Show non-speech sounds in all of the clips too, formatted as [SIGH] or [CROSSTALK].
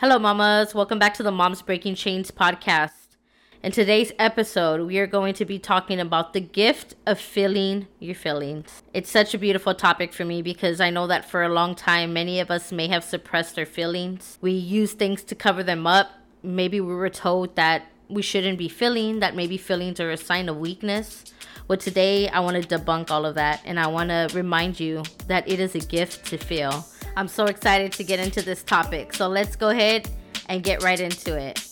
Hello, mamas. Welcome back to the Moms Breaking Chains podcast. In today's episode, we are going to be talking about the gift of feeling your feelings. It's such a beautiful topic for me because I know that for a long time, many of us may have suppressed our feelings. We use things to cover them up. Maybe we were told that we shouldn't be feeling, that maybe feelings are a sign of weakness. But today, I want to debunk all of that and I want to remind you that it is a gift to feel. I'm so excited to get into this topic. So let's go ahead and get right into it.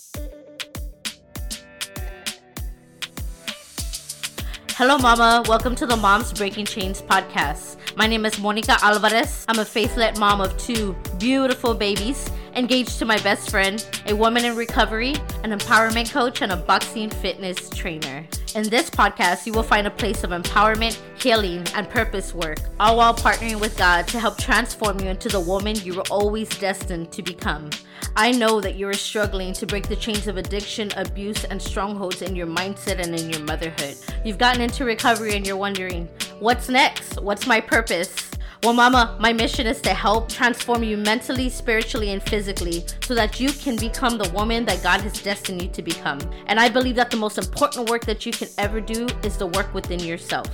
Hello, Mama. Welcome to the Moms Breaking Chains podcast. My name is Monica Alvarez. I'm a faith led mom of two beautiful babies, engaged to my best friend, a woman in recovery, an empowerment coach, and a boxing fitness trainer. In this podcast, you will find a place of empowerment, healing, and purpose work, all while partnering with God to help transform you into the woman you were always destined to become. I know that you are struggling to break the chains of addiction, abuse, and strongholds in your mindset and in your motherhood. You've gotten into recovery and you're wondering, what's next? What's my purpose? Well, Mama, my mission is to help transform you mentally, spiritually, and physically so that you can become the woman that God has destined you to become. And I believe that the most important work that you can ever do is the work within yourself.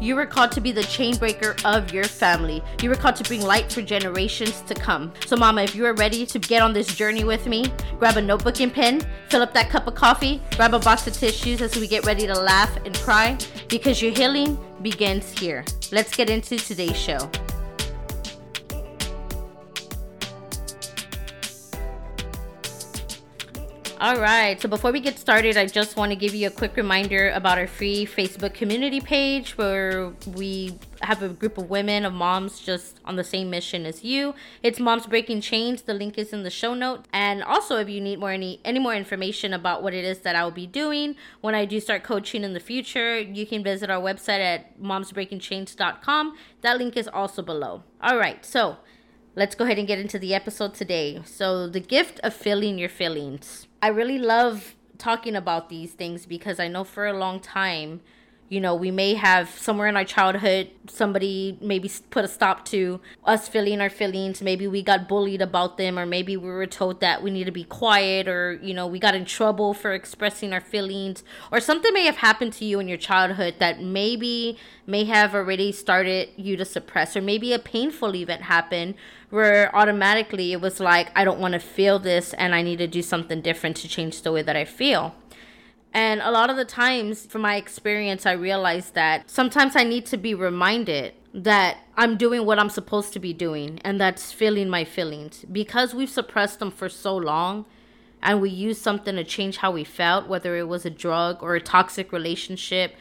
You were called to be the chain breaker of your family. You were called to bring light for generations to come. So, Mama, if you are ready to get on this journey with me, grab a notebook and pen, fill up that cup of coffee, grab a box of tissues as we get ready to laugh and cry because your healing begins here. Let's get into today's show. All right. So before we get started, I just want to give you a quick reminder about our free Facebook community page where we have a group of women, of moms just on the same mission as you. It's Moms Breaking Chains. The link is in the show note. And also if you need more any any more information about what it is that I will be doing when I do start coaching in the future, you can visit our website at momsbreakingchains.com. That link is also below. All right. So, let's go ahead and get into the episode today. So, the gift of feeling your feelings. I really love talking about these things because I know for a long time, you know, we may have somewhere in our childhood somebody maybe put a stop to us feeling our feelings. Maybe we got bullied about them, or maybe we were told that we need to be quiet, or, you know, we got in trouble for expressing our feelings, or something may have happened to you in your childhood that maybe may have already started you to suppress, or maybe a painful event happened where automatically it was like, I don't want to feel this and I need to do something different to change the way that I feel. And a lot of the times, from my experience, I realized that sometimes I need to be reminded that I'm doing what I'm supposed to be doing, and that's feeling my feelings. Because we've suppressed them for so long, and we use something to change how we felt, whether it was a drug or a toxic relationship,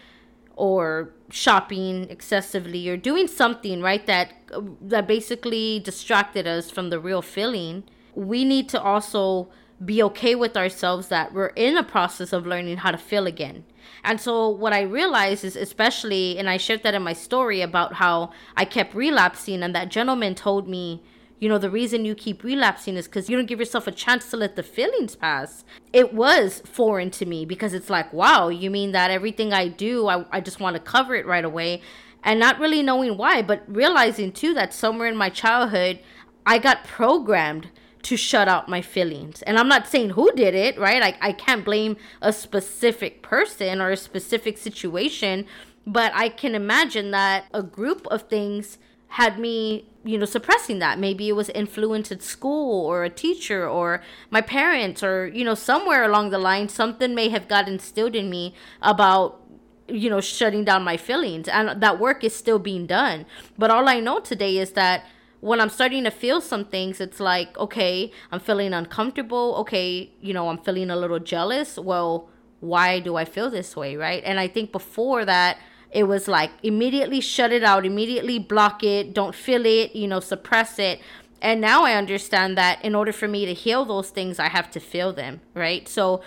or shopping excessively or doing something right that that basically distracted us from the real feeling we need to also be okay with ourselves that we're in a process of learning how to feel again and so what i realized is especially and i shared that in my story about how i kept relapsing and that gentleman told me you know, the reason you keep relapsing is because you don't give yourself a chance to let the feelings pass. It was foreign to me because it's like, wow, you mean that everything I do, I, I just want to cover it right away. And not really knowing why, but realizing too that somewhere in my childhood, I got programmed to shut out my feelings. And I'm not saying who did it, right? I, I can't blame a specific person or a specific situation, but I can imagine that a group of things had me you know suppressing that maybe it was influence at school or a teacher or my parents or you know somewhere along the line something may have got instilled in me about you know shutting down my feelings and that work is still being done but all i know today is that when i'm starting to feel some things it's like okay i'm feeling uncomfortable okay you know i'm feeling a little jealous well why do i feel this way right and i think before that it was like immediately shut it out, immediately block it, don't feel it, you know, suppress it. And now I understand that in order for me to heal those things, I have to feel them, right? So,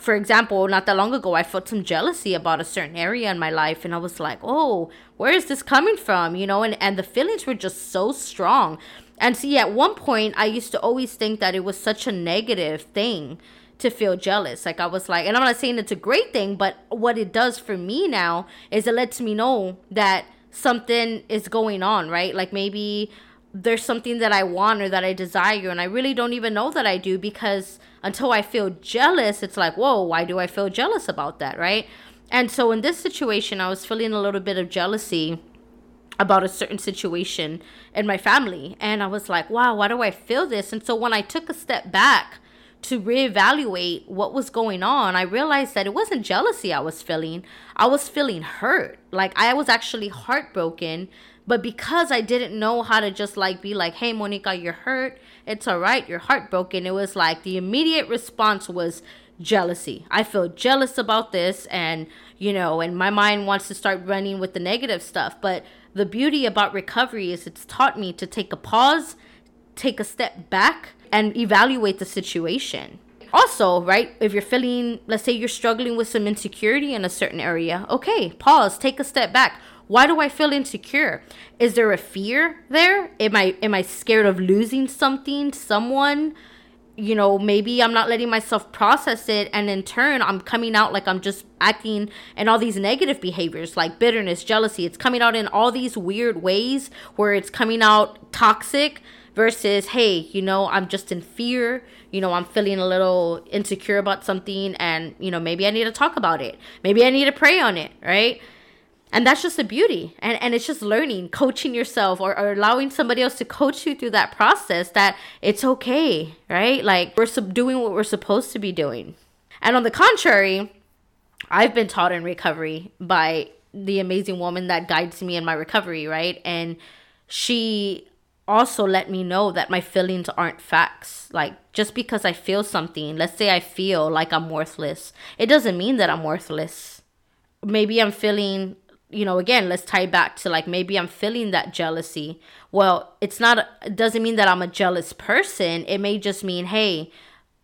for example, not that long ago, I felt some jealousy about a certain area in my life, and I was like, oh, where is this coming from? You know, and, and the feelings were just so strong. And see, at one point, I used to always think that it was such a negative thing to feel jealous. Like I was like, and I'm not saying it's a great thing, but what it does for me now is it lets me know that something is going on, right? Like maybe there's something that I want or that I desire, and I really don't even know that I do because until I feel jealous, it's like, whoa, why do I feel jealous about that, right? And so in this situation, I was feeling a little bit of jealousy about a certain situation in my family. And I was like, wow, why do I feel this? And so when I took a step back to reevaluate what was going on, I realized that it wasn't jealousy I was feeling. I was feeling hurt. Like I was actually heartbroken. But because I didn't know how to just like be like, hey, Monica, you're hurt. It's all right. You're heartbroken. It was like the immediate response was jealousy. I feel jealous about this. And, you know, and my mind wants to start running with the negative stuff. But the beauty about recovery is it's taught me to take a pause, take a step back, and evaluate the situation. Also, right, if you're feeling, let's say you're struggling with some insecurity in a certain area, okay, pause, take a step back. Why do I feel insecure? Is there a fear there? Am I am I scared of losing something, someone? you know, maybe I'm not letting myself process it. And in turn, I'm coming out like I'm just acting and all these negative behaviors like bitterness, jealousy. It's coming out in all these weird ways where it's coming out toxic versus, hey, you know, I'm just in fear. You know, I'm feeling a little insecure about something and, you know, maybe I need to talk about it. Maybe I need to pray on it, right? And that's just a beauty and, and it's just learning coaching yourself or, or allowing somebody else to coach you through that process that it's okay right like we're sub- doing what we're supposed to be doing and on the contrary i've been taught in recovery by the amazing woman that guides me in my recovery right and she also let me know that my feelings aren't facts. Like, just because I feel something, let's say I feel like I'm worthless, it doesn't mean that I'm worthless. Maybe I'm feeling you know, again, let's tie back to like maybe I'm feeling that jealousy. Well, it's not, it doesn't mean that I'm a jealous person. It may just mean, hey,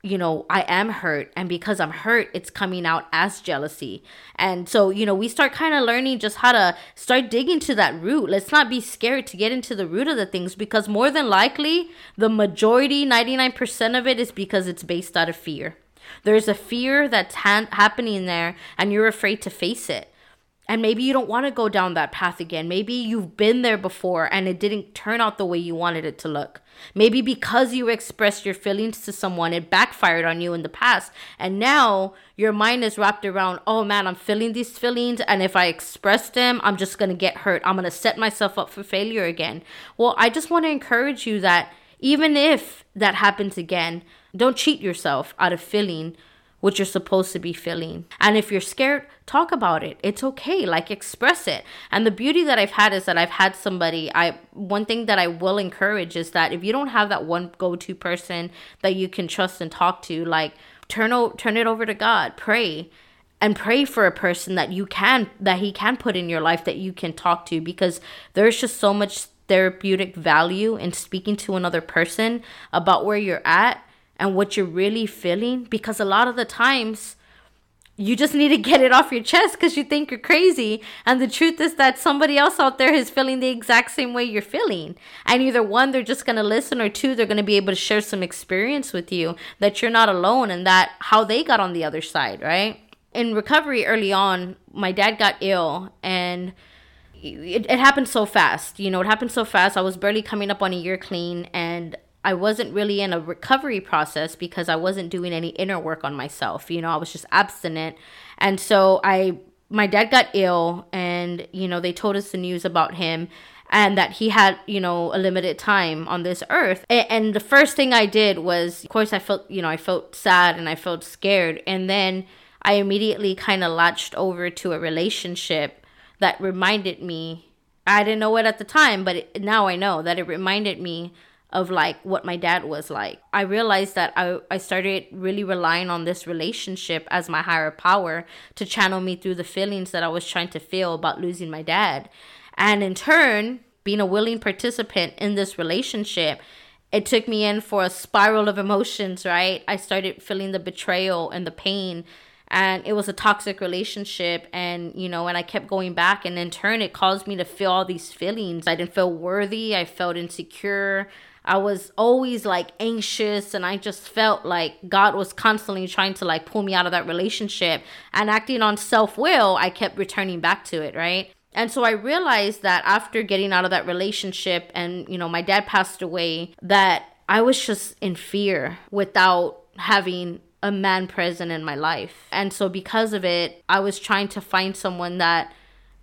you know, I am hurt. And because I'm hurt, it's coming out as jealousy. And so, you know, we start kind of learning just how to start digging to that root. Let's not be scared to get into the root of the things because more than likely, the majority, 99% of it is because it's based out of fear. There's a fear that's ha- happening there and you're afraid to face it and maybe you don't want to go down that path again. Maybe you've been there before and it didn't turn out the way you wanted it to look. Maybe because you expressed your feelings to someone, it backfired on you in the past. And now your mind is wrapped around, oh man, I'm feeling these feelings. And if I express them, I'm just going to get hurt. I'm going to set myself up for failure again. Well, I just want to encourage you that even if that happens again, don't cheat yourself out of feeling what you're supposed to be feeling. And if you're scared, talk about it. It's okay. Like express it. And the beauty that I've had is that I've had somebody I one thing that I will encourage is that if you don't have that one go-to person that you can trust and talk to, like turn o- turn it over to God. Pray and pray for a person that you can that he can put in your life that you can talk to because there's just so much therapeutic value in speaking to another person about where you're at and what you're really feeling because a lot of the times you just need to get it off your chest because you think you're crazy. And the truth is that somebody else out there is feeling the exact same way you're feeling. And either one, they're just going to listen, or two, they're going to be able to share some experience with you that you're not alone and that how they got on the other side, right? In recovery early on, my dad got ill and it, it happened so fast. You know, it happened so fast. I was barely coming up on a year clean and I wasn't really in a recovery process because I wasn't doing any inner work on myself. You know, I was just abstinent. And so I my dad got ill and you know, they told us the news about him and that he had, you know, a limited time on this earth. And the first thing I did was of course I felt, you know, I felt sad and I felt scared and then I immediately kind of latched over to a relationship that reminded me I didn't know it at the time, but it, now I know that it reminded me of like what my dad was like. I realized that I, I started really relying on this relationship as my higher power to channel me through the feelings that I was trying to feel about losing my dad. And in turn, being a willing participant in this relationship, it took me in for a spiral of emotions, right? I started feeling the betrayal and the pain and it was a toxic relationship and you know and i kept going back and in turn it caused me to feel all these feelings i didn't feel worthy i felt insecure I was always like anxious and I just felt like God was constantly trying to like pull me out of that relationship and acting on self will, I kept returning back to it, right? And so I realized that after getting out of that relationship and, you know, my dad passed away, that I was just in fear without having a man present in my life. And so because of it, I was trying to find someone that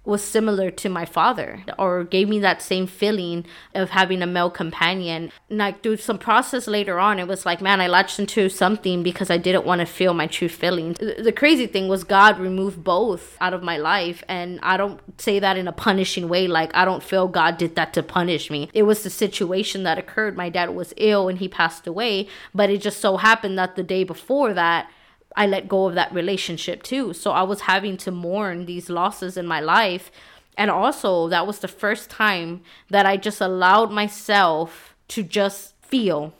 was similar to my father or gave me that same feeling of having a male companion. And like through some process later on, it was like, man, I latched into something because I didn't want to feel my true feelings. The crazy thing was God removed both out of my life. And I don't say that in a punishing way. Like I don't feel God did that to punish me. It was the situation that occurred. My dad was ill and he passed away. But it just so happened that the day before that, I let go of that relationship too. So I was having to mourn these losses in my life. And also, that was the first time that I just allowed myself to just feel.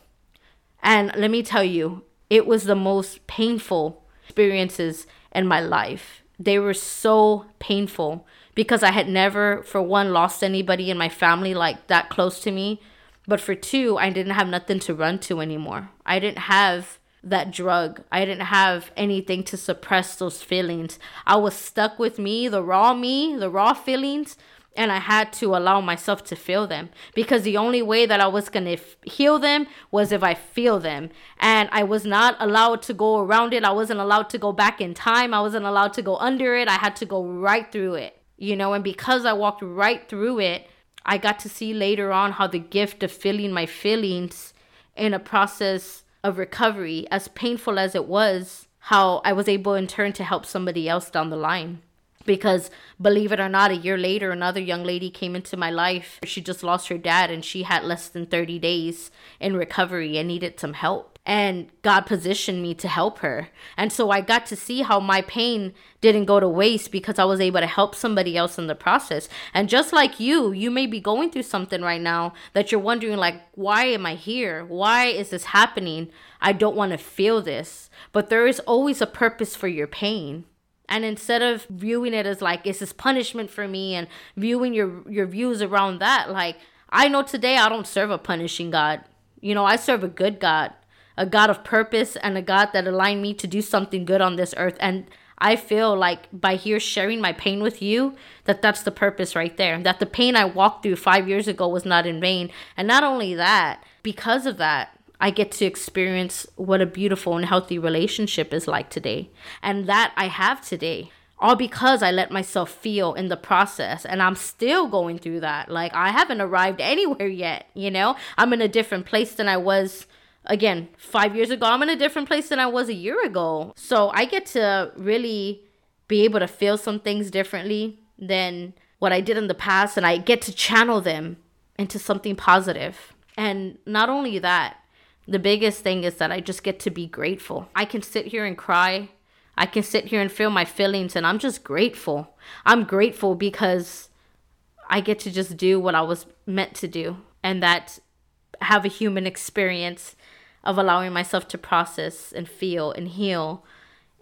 And let me tell you, it was the most painful experiences in my life. They were so painful because I had never, for one, lost anybody in my family like that close to me. But for two, I didn't have nothing to run to anymore. I didn't have that drug. I didn't have anything to suppress those feelings. I was stuck with me, the raw me, the raw feelings, and I had to allow myself to feel them because the only way that I was going to f- heal them was if I feel them. And I was not allowed to go around it. I wasn't allowed to go back in time. I wasn't allowed to go under it. I had to go right through it, you know, and because I walked right through it, I got to see later on how the gift of feeling my feelings in a process of recovery, as painful as it was, how I was able in turn to help somebody else down the line. Because believe it or not, a year later, another young lady came into my life. She just lost her dad and she had less than 30 days in recovery and needed some help and God positioned me to help her. And so I got to see how my pain didn't go to waste because I was able to help somebody else in the process. And just like you, you may be going through something right now that you're wondering like why am I here? Why is this happening? I don't want to feel this. But there is always a purpose for your pain. And instead of viewing it as like is this punishment for me and viewing your your views around that like I know today I don't serve a punishing God. You know, I serve a good God a God of purpose and a God that aligned me to do something good on this earth. And I feel like by here sharing my pain with you, that that's the purpose right there. That the pain I walked through five years ago was not in vain. And not only that, because of that, I get to experience what a beautiful and healthy relationship is like today. And that I have today. All because I let myself feel in the process. And I'm still going through that. Like, I haven't arrived anywhere yet, you know? I'm in a different place than I was again, five years ago, I'm in a different place than I was a year ago. So I get to really be able to feel some things differently than what I did in the past, and I get to channel them into something positive. And not only that, the biggest thing is that I just get to be grateful. I can sit here and cry. I can sit here and feel my feelings, and I'm just grateful. I'm grateful because I get to just do what I was meant to do, and that have a human experience of allowing myself to process and feel and heal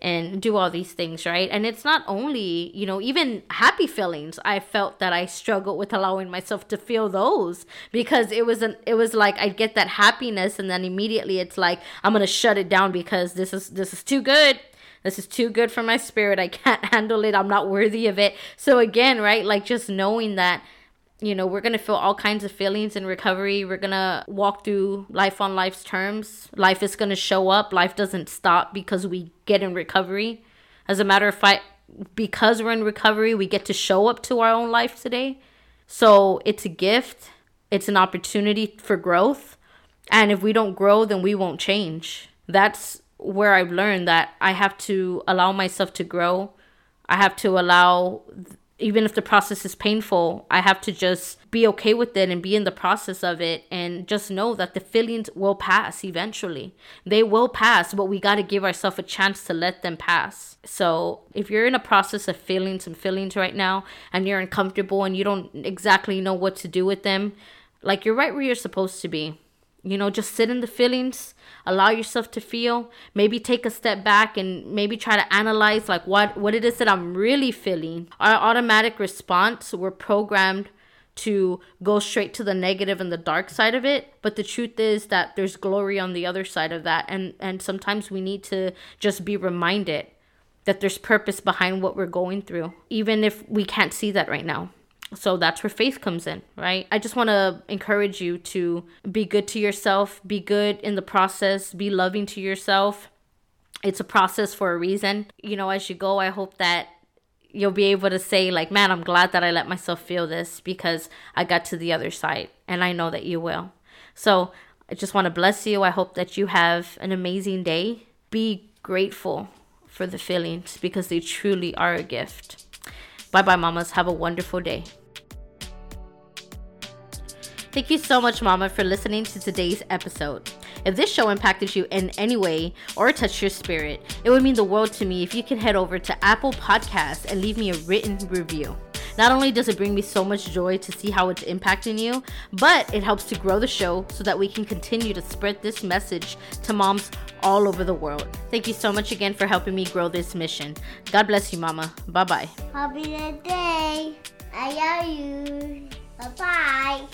and do all these things, right? And it's not only, you know, even happy feelings. I felt that I struggled with allowing myself to feel those because it was an it was like I'd get that happiness and then immediately it's like I'm going to shut it down because this is this is too good. This is too good for my spirit. I can't [LAUGHS] handle it. I'm not worthy of it. So again, right? Like just knowing that you know, we're going to feel all kinds of feelings in recovery. We're going to walk through life on life's terms. Life is going to show up. Life doesn't stop because we get in recovery. As a matter of fact, because we're in recovery, we get to show up to our own life today. So it's a gift, it's an opportunity for growth. And if we don't grow, then we won't change. That's where I've learned that I have to allow myself to grow. I have to allow even if the process is painful, I have to just be okay with it and be in the process of it and just know that the feelings will pass eventually. They will pass, but we got to give ourselves a chance to let them pass. So, if you're in a process of feeling some feelings right now and you're uncomfortable and you don't exactly know what to do with them, like you're right where you're supposed to be. You know, just sit in the feelings, allow yourself to feel, maybe take a step back and maybe try to analyze like what what it is that I'm really feeling. Our automatic response, we're programmed to go straight to the negative and the dark side of it, but the truth is that there's glory on the other side of that and and sometimes we need to just be reminded that there's purpose behind what we're going through even if we can't see that right now. So that's where faith comes in, right? I just want to encourage you to be good to yourself, be good in the process, be loving to yourself. It's a process for a reason. You know, as you go, I hope that you'll be able to say like man i'm glad that i let myself feel this because i got to the other side and i know that you will so i just want to bless you i hope that you have an amazing day be grateful for the feelings because they truly are a gift bye bye mamas have a wonderful day Thank you so much, Mama, for listening to today's episode. If this show impacted you in any way or touched your spirit, it would mean the world to me if you can head over to Apple Podcasts and leave me a written review. Not only does it bring me so much joy to see how it's impacting you, but it helps to grow the show so that we can continue to spread this message to moms all over the world. Thank you so much again for helping me grow this mission. God bless you, Mama. Bye bye. Happy day. I love you. Bye-bye.